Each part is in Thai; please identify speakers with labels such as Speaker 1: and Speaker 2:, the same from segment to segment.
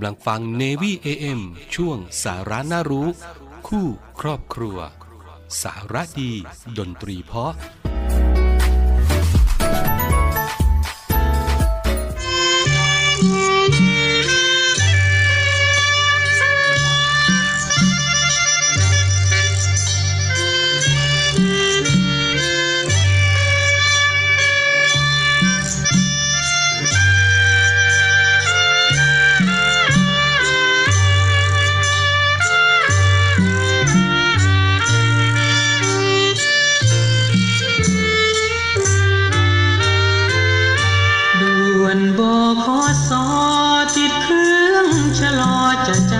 Speaker 1: กำลังฟัง Navy AM ช่วงสาระน่ารู้ คู่ครอบครัว สาระดี ดนตรีเพ chalo cha cha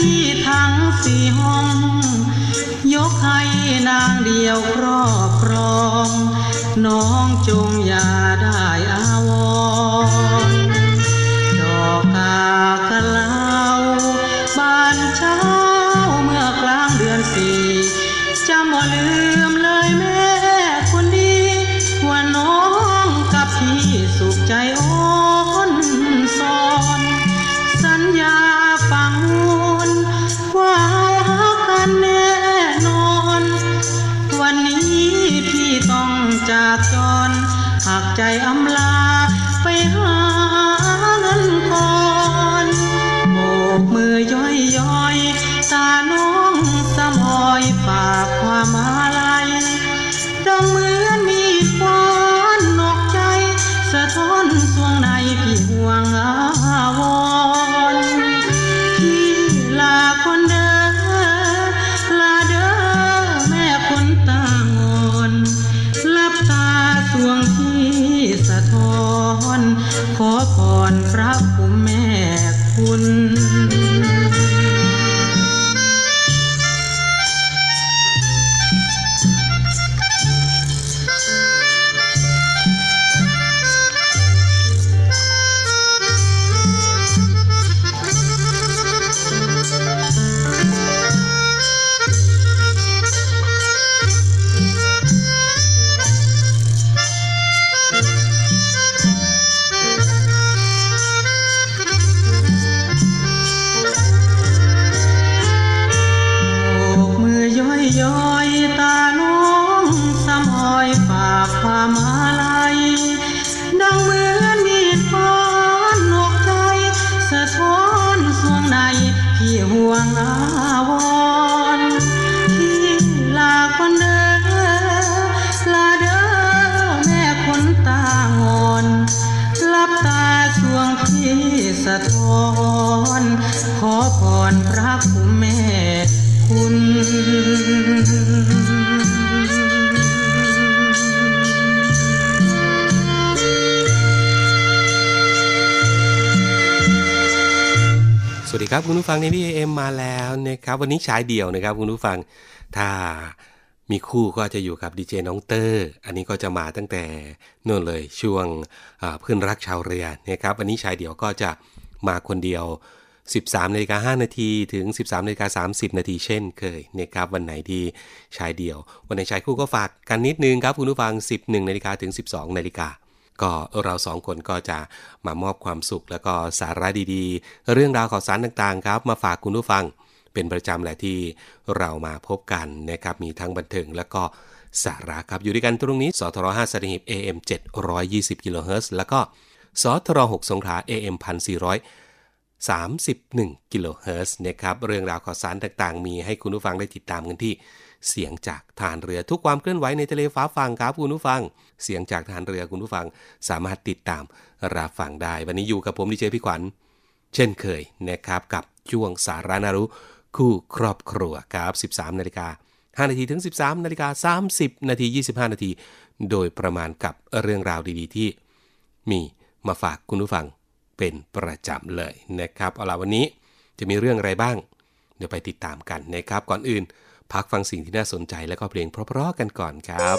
Speaker 1: ที่ทั้งสี่ห้อง ยกให้นางเดียวครอบครอง น้องจงอย่าได้อาวร ผู้ ฟังในพี่เอ็มมาแล้วนะครับวันนี้ชายเดี่ยวนะครับคุณผู้ฟังถ้ามีคู่ก็จะอยู่กับดีเจน้องเตอร์ อันนี้ก็จะมาตั้งแต่นู่นเลยช่วงเพื่อนรักชาวเรือนะครับวันนี้ชายเดี่ยวก็จะมาคนเดียว 13นาฬิกา5นาทีถึง 13นาฬิกา30 นาทีเช่นเคยนะครับวันไหนที่ชายเดี่ยว วันไหนชายคู่ก็ฝากกันนิดนึงครับคุณผู้ฟัง 11นาฬิกาถึง 12นาฬิกา ก็เราสองคนก็จะมามอบความสุข แล้วก็สาระดีๆ เรื่องราวข่าวสารต่างๆครับ มาฝากคุณผู้ฟัง เป็นประจำแหละที่เรามาพบกันนะครับมีทั้งบันเทิงแล้วก็สาระครับอยู่ด้วยกันตรงนี้สทร5สถีบ AM 720กิโลเฮิรตซ์แล้วก็สทร6สงขลา AM 1431กิโลเฮิรตซ์นะครับเรื่องราวข่าวสารต่างๆ มีให้คุณผู้ฟังได้ติดตามกันที่
Speaker 2: เสียงจากฐานเรือทุกความเคลื่อนไหวในทะเลฟ้าฟังครับคุณผู้ฟัง เสียงจากฐานเรือคุณผู้ฟังสามารถติดตามรับฟังได้ วันนี้อยู่กับผมดีเจพี่ขวัญ เช่นเคยนะครับกับช่วงสารานารุคู่ครอบครัวครับ 13นาฬิกา5นาทีถึง 13นาฬิกา30นาที25 นาที โดยประมาณกับเรื่องราวดีๆ ที่มีมาฝากคุณผู้ฟังเป็นประจำเลยนะครับเอาล่ะวันนี้จะมีเรื่องอะไรบ้าง เดี๋ยวไปติดตามกันนะครับก่อนอื่น พักฟังสิ่งที่น่าสนใจแล้วก็เพลงเพราะๆกันก่อนครับ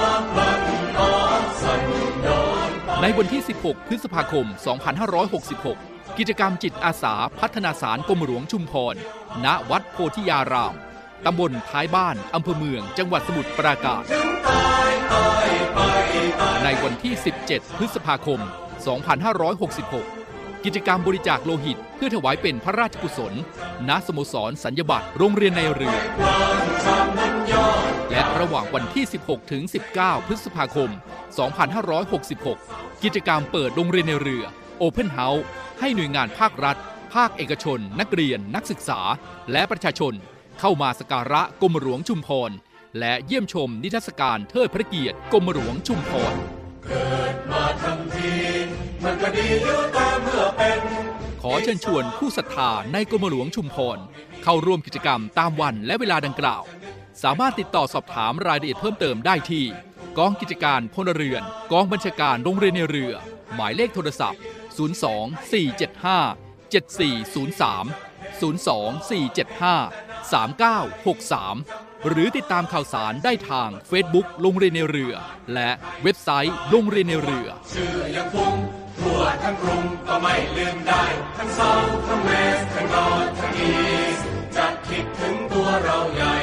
Speaker 3: ในวันที่ 16 พฤษภาคม 2566 กิจกรรมจิตอาสาพัฒนาสารกรมหลวงชุมพร ณ วัดโพธิยาราม ตำบลท้ายบ้าน อำเภอเมือง จังหวัดสมุทรปราการ ในวันที่ 17 พฤษภาคม 2566 กิจกรรมบริจาคโลหิต เพื่อถวายเป็นพระราชกุศล ณ สโมสรสัญญบัตรโรงเรียนในเรือ และระหว่างวันที่ 16 ถึง 19 พฤษภาคม 2566 กิจกรรมเปิดโรงเรียนในเรือ Open House ให้หน่วยงานภาครัฐ ภาคเอกชน นักเรียน นักศึกษา และประชาชน เข้ามาสการะกรมหลวงชุมพร และเยี่ยมชมนิทรรศการเทิดพระเกียรติกรมหลวงชุมพรขอเชิญชวนผู้ศรัทธาในกรมหลวงชุมพร เข้าร่วมกิจกรรมตามวันและเวลาดังกล่าว สามารถติดต่อสอบถามรายละเอียดเพิ่มเติมได้ที่ กองกิจการพลเรือน กองบัญชาการโรงเรียนในเรือ หมายเลขโทรศัพท์ 02 475 7403 02 475 3963 หรือติดตามข่าวสารได้ทาง Facebook โรงเรียนในเรือ และเว็บไซต์โรงเรียนในเรือ
Speaker 4: ชื่อยังคงทั่วทั้งกรุงก็ไม่ลืมได้ ทั้งเซาทั้งเวสทั้งนอร์ทั้งอีสจะคิดถึงตัวเราใหญ่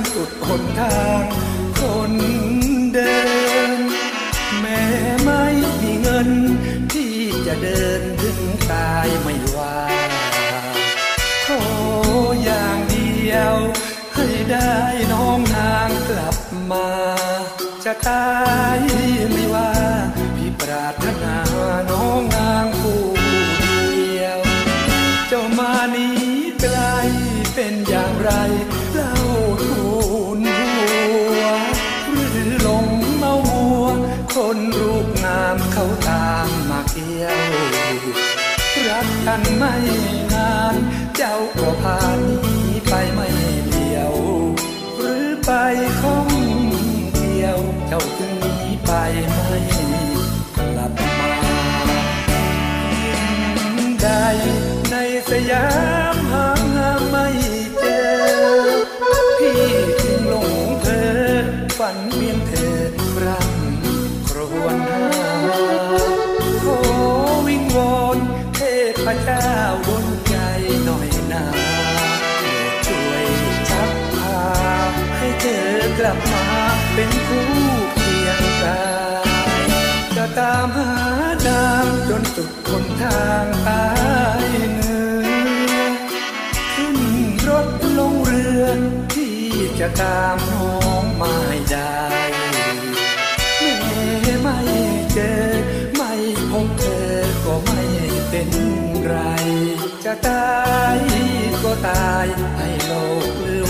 Speaker 4: นสุ
Speaker 5: ดหนทางคนเดิน แม้ไม่มีเงิน ที่จะเดินถึงตายไม่ว่าขออย่างเดียว ให้ได้น้องนางกลับมา จะตายไม่ว่า รักกันไม่นาน เจ้าก็พาหนีไปไม่เดียว หรือไปข้องเดียว เจ้าจึงหนีไปไม่ เป็นคู่เคียงกายจะตามหานางจนสุดคนทางตายเหนือขึ้นรถลงเรือที่จะตามน้องมาได้แม่ไม่เจอ ไม่พบเธอก็ไม่เป็นไร จะตายก็ตายให้โลกลือ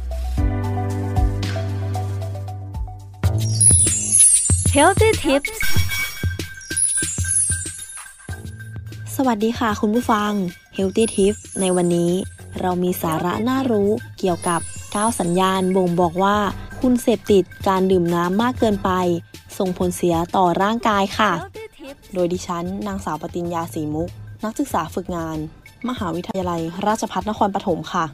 Speaker 6: Healthy Tips สวัสดีค่ะคุณผู้ฟัง Healthy Tips ในวันนี้ เรามีสาระน่ารู้เกี่ยวกับ 9 สัญญาณบ่งบอกว่า คุณเสพติดการดื่มน้ำมากเกินไป ส่งผลเสียต่อร่างกายค่ะ โดยดิฉัน นางสาวปติญญาสีมุก นักศึกษาฝึกงาน มหาวิทยาลัย ราชภัฏนครปฐมค่ะ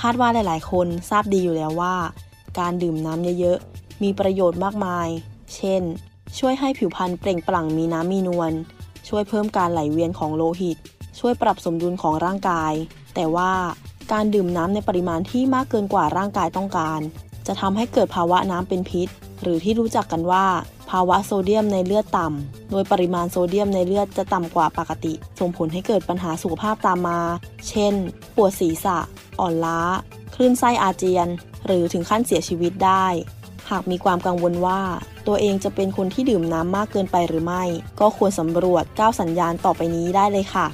Speaker 6: คาดว่าหลาย ๆ คนทราบดีอยู่แล้วว่า การดื่มน้ำเยอะ ๆ มีประโยชน์มากมาย เช่น ช่วยให้ผิวพรรณเปล่งปลั่งมีน้ำมีนวล ช่วยเพิ่มการไหลเวียนของโลหิต ช่วยปรับสมดุลของร่างกาย แต่ว่าการดื่มน้ำในปริมาณที่มากเกินกว่าร่างกายต้องการ จะทำให้เกิดภาวะน้ำเป็นพิษ หรือที่รู้จักกันว่า ภาวะโซเดียมในเลือดต่ำ โดยปริมาณโซเดียมในเลือดจะต่ำกว่าปกติ ส่งผลให้เกิดปัญหาสุขภาพตามมา เช่น ปวดศีรษะ อ่อนล้า คลื่นไส้อาเจียน หรือถึงขั้นเสียชีวิตได้ หากมีความกังวลว่า ตัวเองจะเป็นคนที่ดื่มน้ำมากเกินไปหรือไม่ ก็ควรสำรวจ 9 สัญญาณต่อไปนี้ได้เลยค่ะ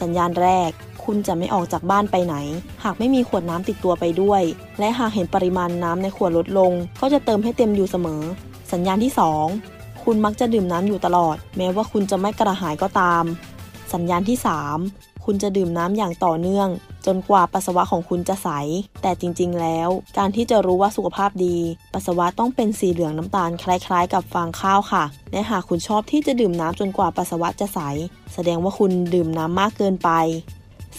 Speaker 6: สัญญาณแรก คุณจะไม่ออกจากบ้านไปไหน หากไม่มีขวดน้ำติดตัวไปด้วย และหากเห็นปริมาณน้ำในขวดลดลง ก็จะเติมให้เต็มอยู่เสมอ สัญญาณที่ 2 คุณมักจะดื่มน้ำอยู่ตลอด แม้ว่าคุณจะไม่กระหายก็ตาม สัญญาณที่ 3 คุณจะดื่มน้ำอย่างต่อเนื่อง จนกว่าปัสสาวะของคุณจะใส แต่จริงๆ แล้ว การที่จะรู้ว่าสุขภาพดี ปัสสาวะต้องเป็นสีเหลืองน้ำตาลคล้ายๆ กับฟางข้าวค่ะ และหากคุณชอบที่จะดื่มน้ำจนกว่าปัสสาวะจะใส แสดงว่าคุณดื่มน้ำมากเกินไป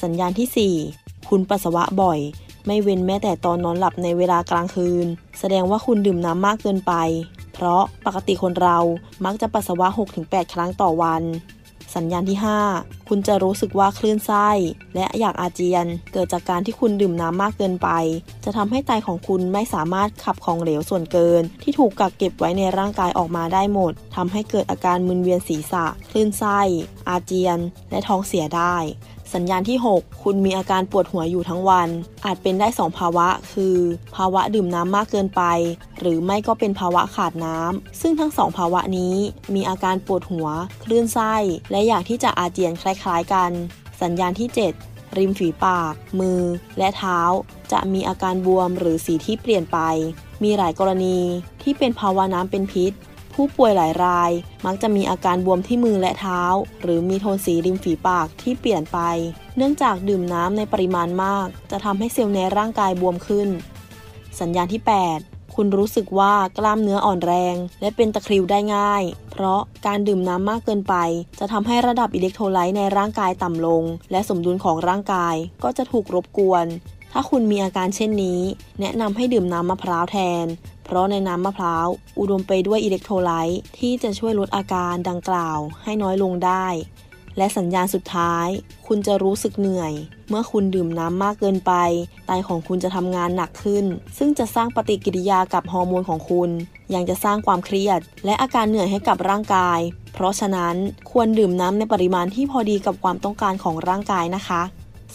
Speaker 6: สัญญาณที่ 4 คุณปัสสาวะบ่อย ไม่เว้นแม้แต่ตอนนอนหลับในเวลากลางคืน แสดงว่าคุณดื่มน้ำมากเกินไป เพราะปกติคนเรามักจะปัสสาวะ 6-8 ครั้งต่อวัน สัญญาณที่ 5 คุณจะรู้สึกว่าคลื่นไส้ และอยากอาเจียน เกิดจากการที่คุณดื่มน้ำมากเกินไป จะทำให้ไตของคุณไม่สามารถขับของเหลวส่วนเกิน ที่ถูกกักเก็บไว้ในร่างกายออกมาได้หมดทำให้เกิดอาการมึนเวียนศีรษะ คลื่นไส้ อาเจียน และท้องเสียได้ สัญญาณที่ 6 คุณมีอาการปวดหัวอยู่ทั้งวัน อาจเป็นได้ 2 ภาวะ คือ ภาวะดื่มน้ำมากเกินไป หรือไม่ก็เป็นภาวะขาดน้ำ ซึ่งทั้งสองภาวะนี้มีอาการปวดหัว คลื่นไส้ และอยากที่จะอาเจียนคล้ายๆกัน สัญญาณที่ 7 ริมฝีปาก มือ และเท้า จะมีอาการบวมหรือสีที่เปลี่ยนไป มีหลายกรณีที่เป็นภาวะน้ำเป็นพิษ ผู้ป่วยหลายราย มักจะมีอาการบวมที่มือและเท้า หรือมีโทนสีริมฝีปากที่เปลี่ยนไป เนื่องจากดื่มน้ำในปริมาณมาก จะทำให้เซลล์ในร่างกายบวมขึ้น สัญญาณที่ 8 คุณรู้สึกว่ากล้ามเนื้ออ่อนแรง และเป็นตะคริวได้ง่าย เพราะการดื่มน้ำมากเกินไป จะทำให้ระดับอิเล็กโทรไลต์ในร่างกายต่ำลง และสมดุลของร่างกายก็จะถูกรบกวนถ้าคุณมีอาการเช่นนี้ แนะนำให้ดื่มน้ำมะพร้าวแทน เพราะในน้ำมะพร้าวอุดมไปด้วยอิเล็กโทรไลต์ที่จะช่วยลดอาการดังกล่าวให้น้อยลงได้ และสัญญาณสุดท้าย คุณจะรู้สึกเหนื่อย เมื่อคุณดื่มน้ำมากเกินไป ไตของคุณจะทำงานหนักขึ้น ซึ่งจะสร้างปฏิกิริยากับฮอร์โมนของคุณ ยังจะสร้างความเครียด และอาการเหนื่อยให้กับร่างกาย เพราะฉะนั้นควรดื่มน้ำในปริมาณที่พอดีกับความต้องการของร่างกายนะคะ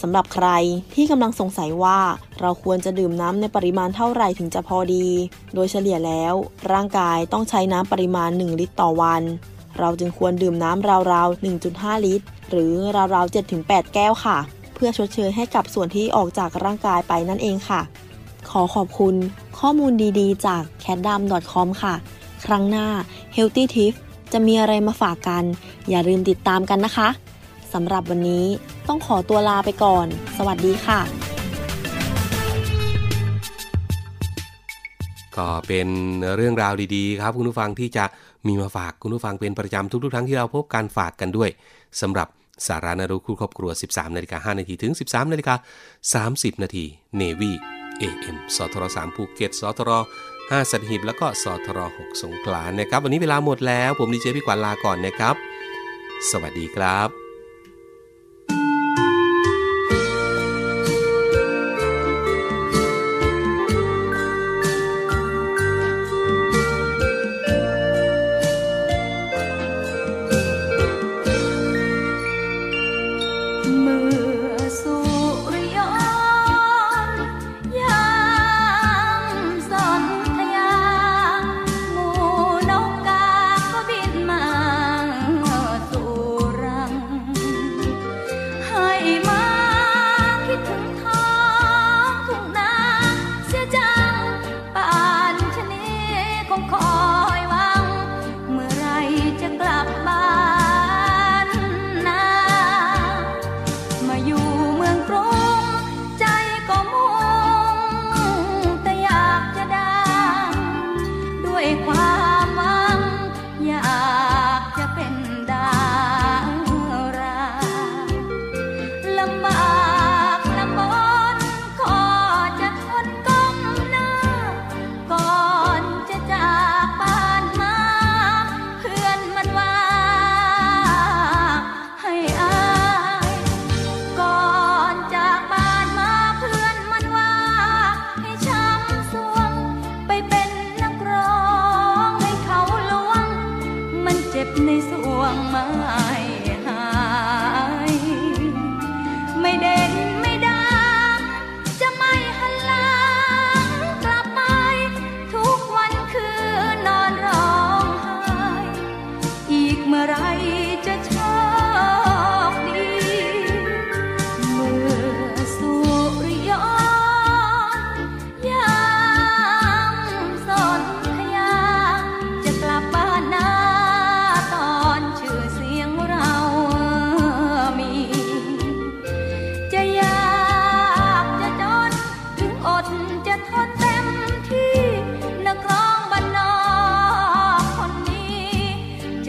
Speaker 6: สำหรับใครที่กำลังสงสัยว่าเราควรจะดื่มน้ำในปริมาณเท่าไหร่ถึงจะพอดี โดยเฉลี่ยแล้ว ร่างกายต้องใช้น้ำปริมาณ 1 ลิตรต่อวัน เราจึงควรดื่มน้ำราวๆ 1.5 ลิตร หรือราวๆ 7-8 แก้วค่ะ เพื่อชดเชยให้กับส่วนที่ออกจากร่างกายไปนั่นเองค่ะ ขอขอบคุณข้อมูลดีๆ จาก c a t d a m c o m ค่ะ ครั้งหน้า Healthy Tips จะมีอะไรมาฝากกัน อย่าลืมติดตามกันนะคะ สำหรับวันนี้ต้องขอตัวลาไปก่อน สวัสดีค่ะ
Speaker 1: ก็เป็นเรื่องราวดีๆ ครับคุณผู้ฟังที่จะมีมาฝากคุณผู้ฟังเป็นประจำทุกๆครั้งที่เราพบการฝากกันด้วยสำหรับสารานารู้คู่ครอบครัว 13นาฬิกา5นาทีถึง 13นาฬิกา30นาที Navy AM สทร3ภูเก็ตสทร5สัตหีบแล้วก็สทร6สงขลานะครับ วันนี้เวลาหมดแล้ว ผมดีเจพี่ขวัญลาก่อนนะครับ สวัสดีครับ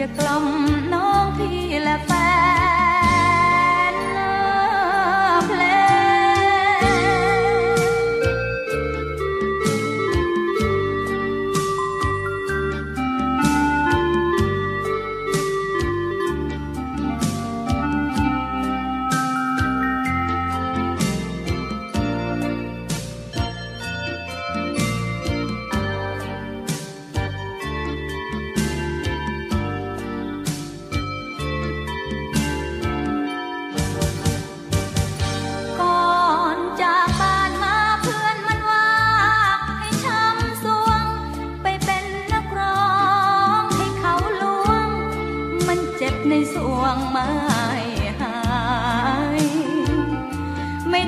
Speaker 7: จะกล่อมน้องพี่และ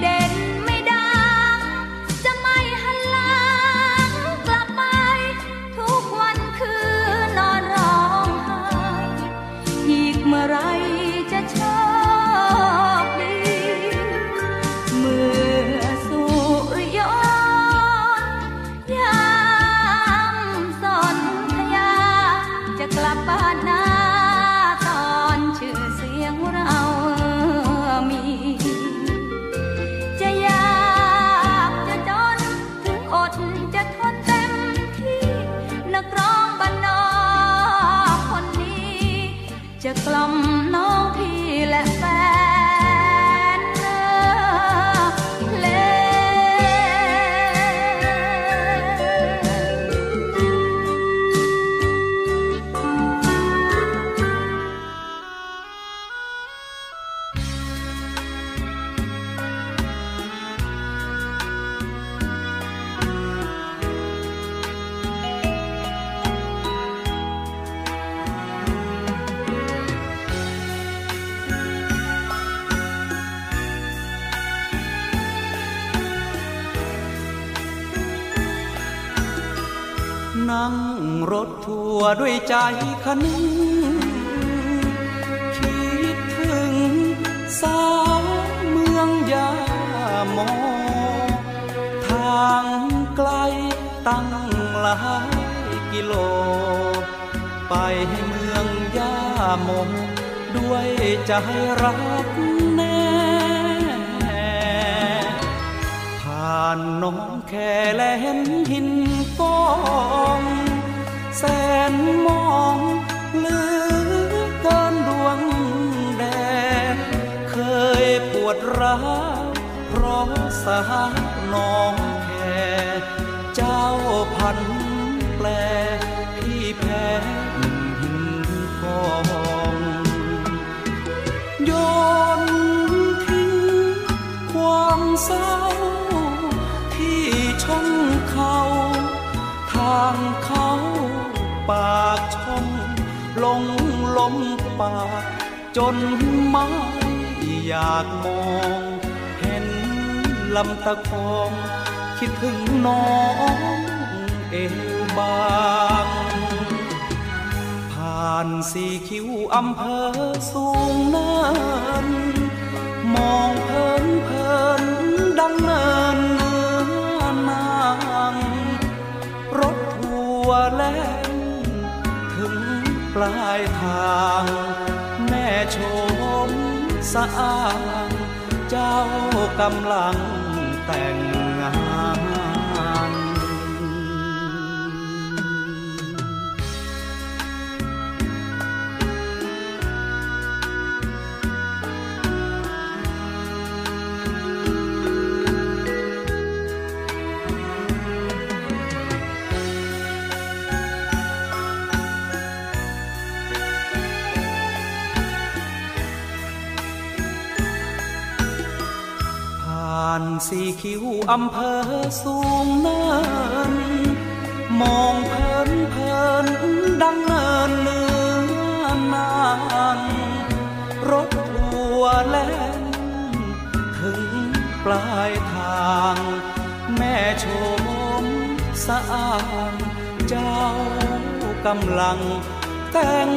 Speaker 7: ไจ ด้วย
Speaker 8: ใจคันงคิดถึงสาวเมืองยาโมทางไกลตั้งหลายกิโล ไปให้เมืองยาโมด้วยใจรักแน่ผ่านน้องแค่แลเห็นหินกอง นมองเหลือเกินดวงแดดเคยปวดร้าวเพราะสาวน้องแค่เจ้าพันแปลพี่แพ้หินกองโยนทิ้งความเศร้าที่ช่องเขาทาง ปากช่องลงลมปากจนไม่อยากมอง เห็นลำตะคองคิดถึงน้องเอวบางผ่านสี่คิวอำเภอสูงเนินมองเพลินเพลินดังเนินเนื้อนางรถทัวร์แล่นถึง ปลายทาง แม่ชมสะอาง เจ้ากำลังแต่ง สีคิ้วอำเภอสูงเนิน มองเพลินเพลินดังเนินเลือนานรถทัวแล่นถึงปลายทาง แม่โชมสะอางเจ้ากำลังแต่ง